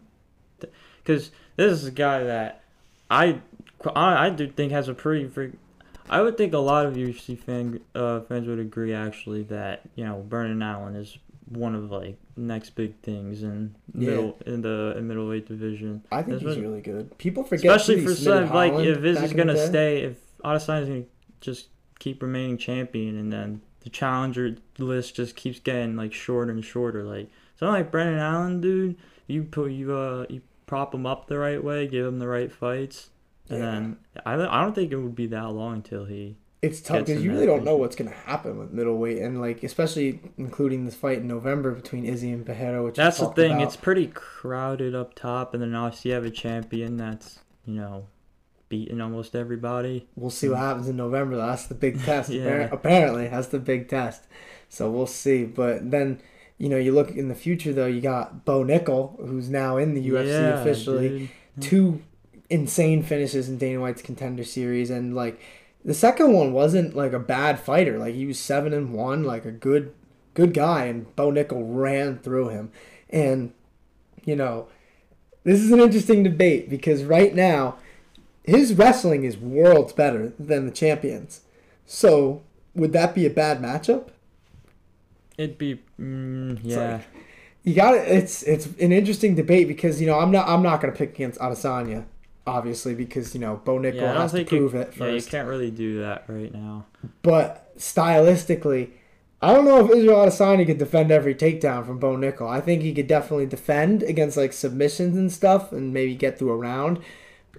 because this is a guy that I I, I do think has a pretty. Freak, I would think a lot of UFC fan uh, fans would agree actually that you know Brendan Allen is one of like next big things in Yeah. middle in the in middleweight division. I think That's he's what- really good. People forget Especially for some, like if this is gonna stay, if Adesanya is gonna just keep remaining champion, and then the challenger list just keeps getting like shorter and shorter. Like something like Brendan Allen, dude, you put you uh you prop him up the right way, give him the right fights, and Yeah. then I don't- I don't think it would be that long until he. It's tough because you really don't know what's gonna happen with middleweight, and like especially including this fight in November between Izzy and Pereira, which That's the thing. about. It's pretty crowded up top, and then obviously you have a champion that's you know beaten almost everybody. We'll see what mm. happens in November. though. That's the big test. Yeah. Apparently, that's the big test. So we'll see. But then, you know, you look in the future though. You got Bo Nickal, who's now in the UFC Yeah, officially. dude. Two insane finishes in Dana White's Contender Series, and like the second one wasn't like a bad fighter. Like he was seven and one, like a good, good guy, and Bo Nickal ran through him. And you know, this is an interesting debate because right now his wrestling is worlds better than the champions. So would that be a bad matchup? It'd be mm, yeah. like- You got it. It's it's an interesting debate because you know I'm not I'm not gonna pick against Adesanya, obviously because you know Bo Nickal yeah, has to prove you, it Yeah, you can't really do that right now. But stylistically, I don't know if Israel Adesanya could defend every takedown from Bo Nickal. I think he could definitely defend against like submissions and stuff and maybe get through a round.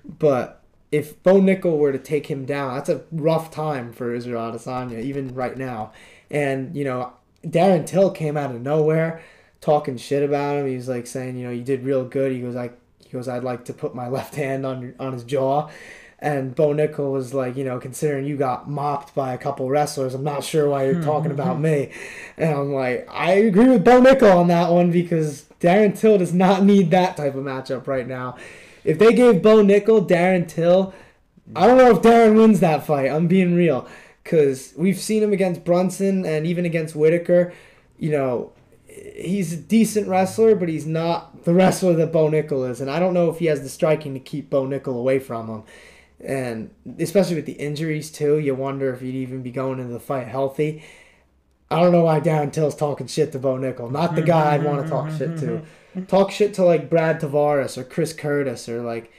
But if Bo Nickal were to take him down, that's a rough time for Israel Adesanya, even right now. And, you know, Darren Till came out of nowhere talking shit about him. He was like saying, you know, you did real good. He goes, I he goes, I'd like to put my left hand on on his jaw. And Bo Nickal was like, you know, considering you got mopped by a couple wrestlers, I'm not sure why you're talking about me. And I'm like, I agree with Bo Nickal on that one because Darren Till does not need that type of matchup right now. If they gave Bo Nickal Darren Till, I don't know if Darren wins that fight. I'm being real. Because we've seen him against Brunson and even against Whittaker. You know, he's a decent wrestler, but he's not the wrestler that Bo Nickal is. And I don't know if he has the striking to keep Bo Nickal away from him. And especially with the injuries, too, you wonder if he'd even be going into the fight healthy. I don't know why Darren Till's talking shit to Bo Nickal. Not the guy I'd want to talk shit to. Talk shit to like Brad Tavares or Chris Curtis or like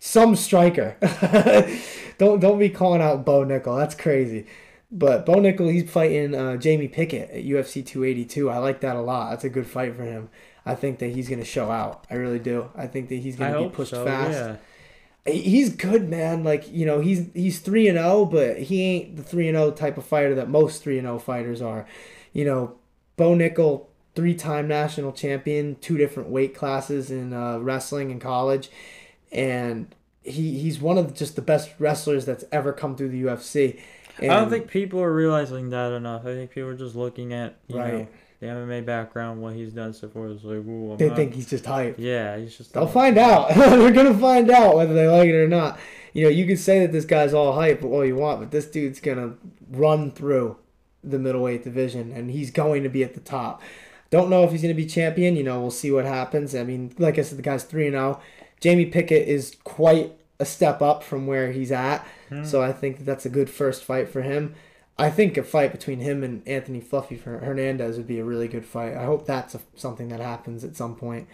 some striker. don't don't be calling out Bo Nickal. That's crazy. But Bo Nickal, he's fighting uh, Jamie Pickett at UFC 282. I like that a lot. That's a good fight for him. I think that he's gonna show out. I really do. I think that he's gonna be pushed so. fast. Yeah. He's good, man. Like you know, he's he's three and zero, but he ain't the three and zero type of fighter that most three and zero fighters are. You know, Bo Nickal, three time national champion, two different weight classes in uh, wrestling in college, and he he's one of just the best wrestlers that's ever come through the UFC. And, I don't think people are realizing that enough. I think people are just looking at you know Right. the MMA background, what he's done so far. It's like, ooh, I'm they not- think he's just hype. Yeah, he's just. They'll find out. They're gonna find out whether they like it or not. You know, you can say that this guy's all hype all you want, but this dude's gonna run through the middleweight division, and he's going to be at the top. Don't know if he's gonna be champion. You know, we'll see what happens. I mean, like I said, the guy's three and zero. Jamie Pickett is quite a step up from where he's at, so I think that's a good first fight for him. I think a fight between him and Anthony Fluffy Hernandez would be a really good fight. I hope that's a, something that happens at some point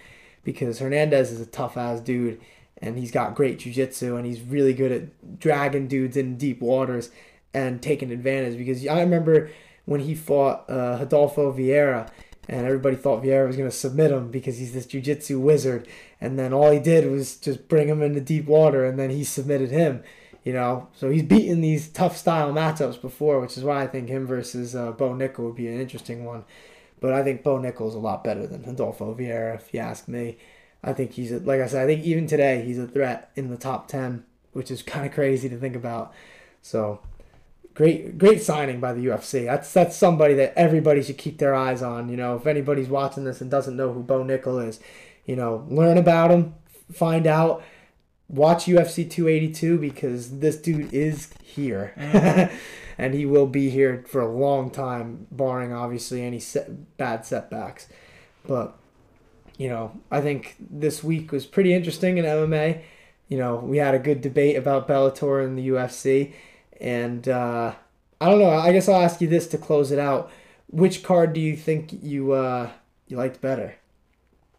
because Hernandez is a tough ass dude and he's got great jujitsu and he's really good at dragging dudes in deep waters and taking advantage. Because I remember when he fought uh, Adolfo Vieira and everybody thought Vieira was going to submit him because he's this jujitsu wizard. And then all he did was just bring him into deep water and then he submitted him. You know, so he's beaten these tough style matchups before, which is why I think him versus uh, Bo Nickal would be an interesting one. But I think Bo Nickal's a lot better than Adolfo Vieira, if you ask me. I think he's a, like I said. I think even today he's a threat in the top ten, which is kind of crazy to think about. So great, great signing by the UFC. That's that's somebody that everybody should keep their eyes on. You know, if anybody's watching this and doesn't know who Bo Nickal is, you know, learn about him, find out, watch UFC 282 because this dude is here. and he will be here for a long time, barring obviously any set, bad setbacks. But you know, I think this week was pretty interesting in MMA. You know, we had a good debate about Bellator and the UFC, and uh, I don't know. I guess I'll ask you this to close it out. Which card do you think you uh, you liked better?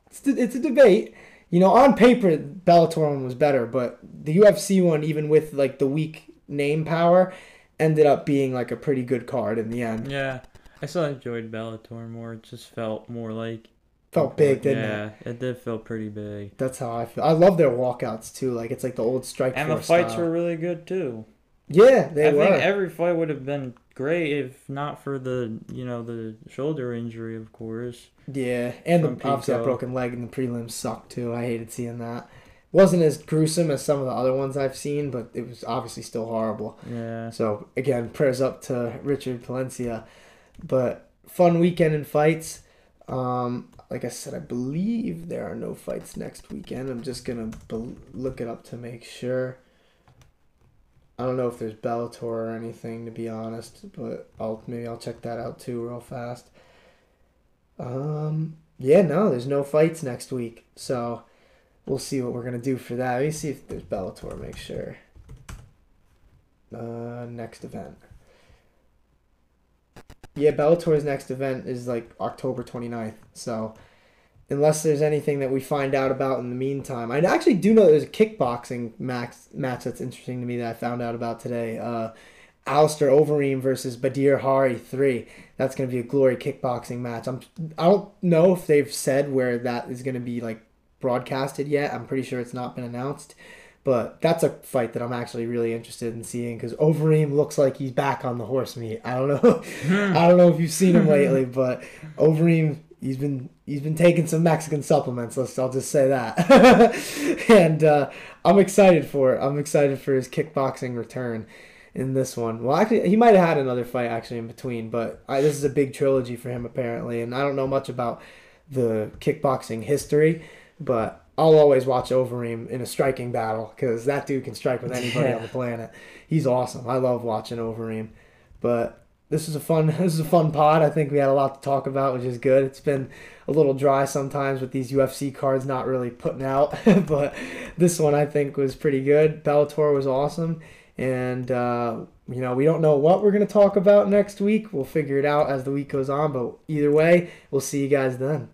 It's it's a debate. You know, on paper, Bellator one was better, but the UFC one, even with like the weak name power, ended up being like a pretty good card in the end. Yeah, I still enjoyed Bellator more. It just felt more like. Felt big, didn't it? yeah, it did feel pretty big. That's how I feel. I love their walkouts too. Like it's like the old strike And the fights style. were really good too. Yeah, they I were. think every fight would have been great if not for the you know the shoulder injury, of course. yeah, and the, obviously that broken leg and the prelims sucked too. I hated seeing that. wasn't as gruesome as some of the other ones I've seen, but it was obviously still horrible. Yeah. So again, prayers up to Richard Palencia. But fun weekend in fights. Um, like I said, I believe there are no fights next weekend. I'm just gonna bel look it up to make sure. I don't know if there's Bellator or anything to be honest, but I'll maybe I'll check that out too real fast. Um, yeah, no, there's no fights next week, so we'll see what we're gonna do for that. Let me see if there's Bellator. Make sure. Uh, next event. Yeah, Bellator's next event is like October 29th. So, unless there's anything that we find out about in the meantime, I actually do know there's a kickboxing max match that's interesting to me that I found out about today. Uh, Alistair Overeem versus Badr Hari 3. That's going to be a glory kickboxing match. I'm I don't know if they've said where that is going to be like broadcasted yet. I'm pretty sure it's not been announced. But that's a fight that I'm actually really interested in seeing because Overeem looks like he's back on the horse meat. I don't know, I don't know if you've seen him lately, but Overeem he's been he's been taking some Mexican supplements. Let's I'll just say that, and uh, I'm excited for it. I'm excited for his kickboxing return in this one. Well, actually, he might have had another fight actually in between, but I, this is a big trilogy for him apparently, and I don't know much about the kickboxing history, but I'll always watch Overeem in a striking battle because that dude can strike with anybody Yeah. on the planet. He's awesome. I love watching Overeem. But this is a fun this is a fun pod. I think we had a lot to talk about, which is good. It's been a little dry sometimes with these UFC cards not really putting out, but this one I think was pretty good. Bellator was awesome, and uh, you know we don't know what we're gonna talk about next week. We'll figure it out as the week goes on. But either way, we'll see you guys then.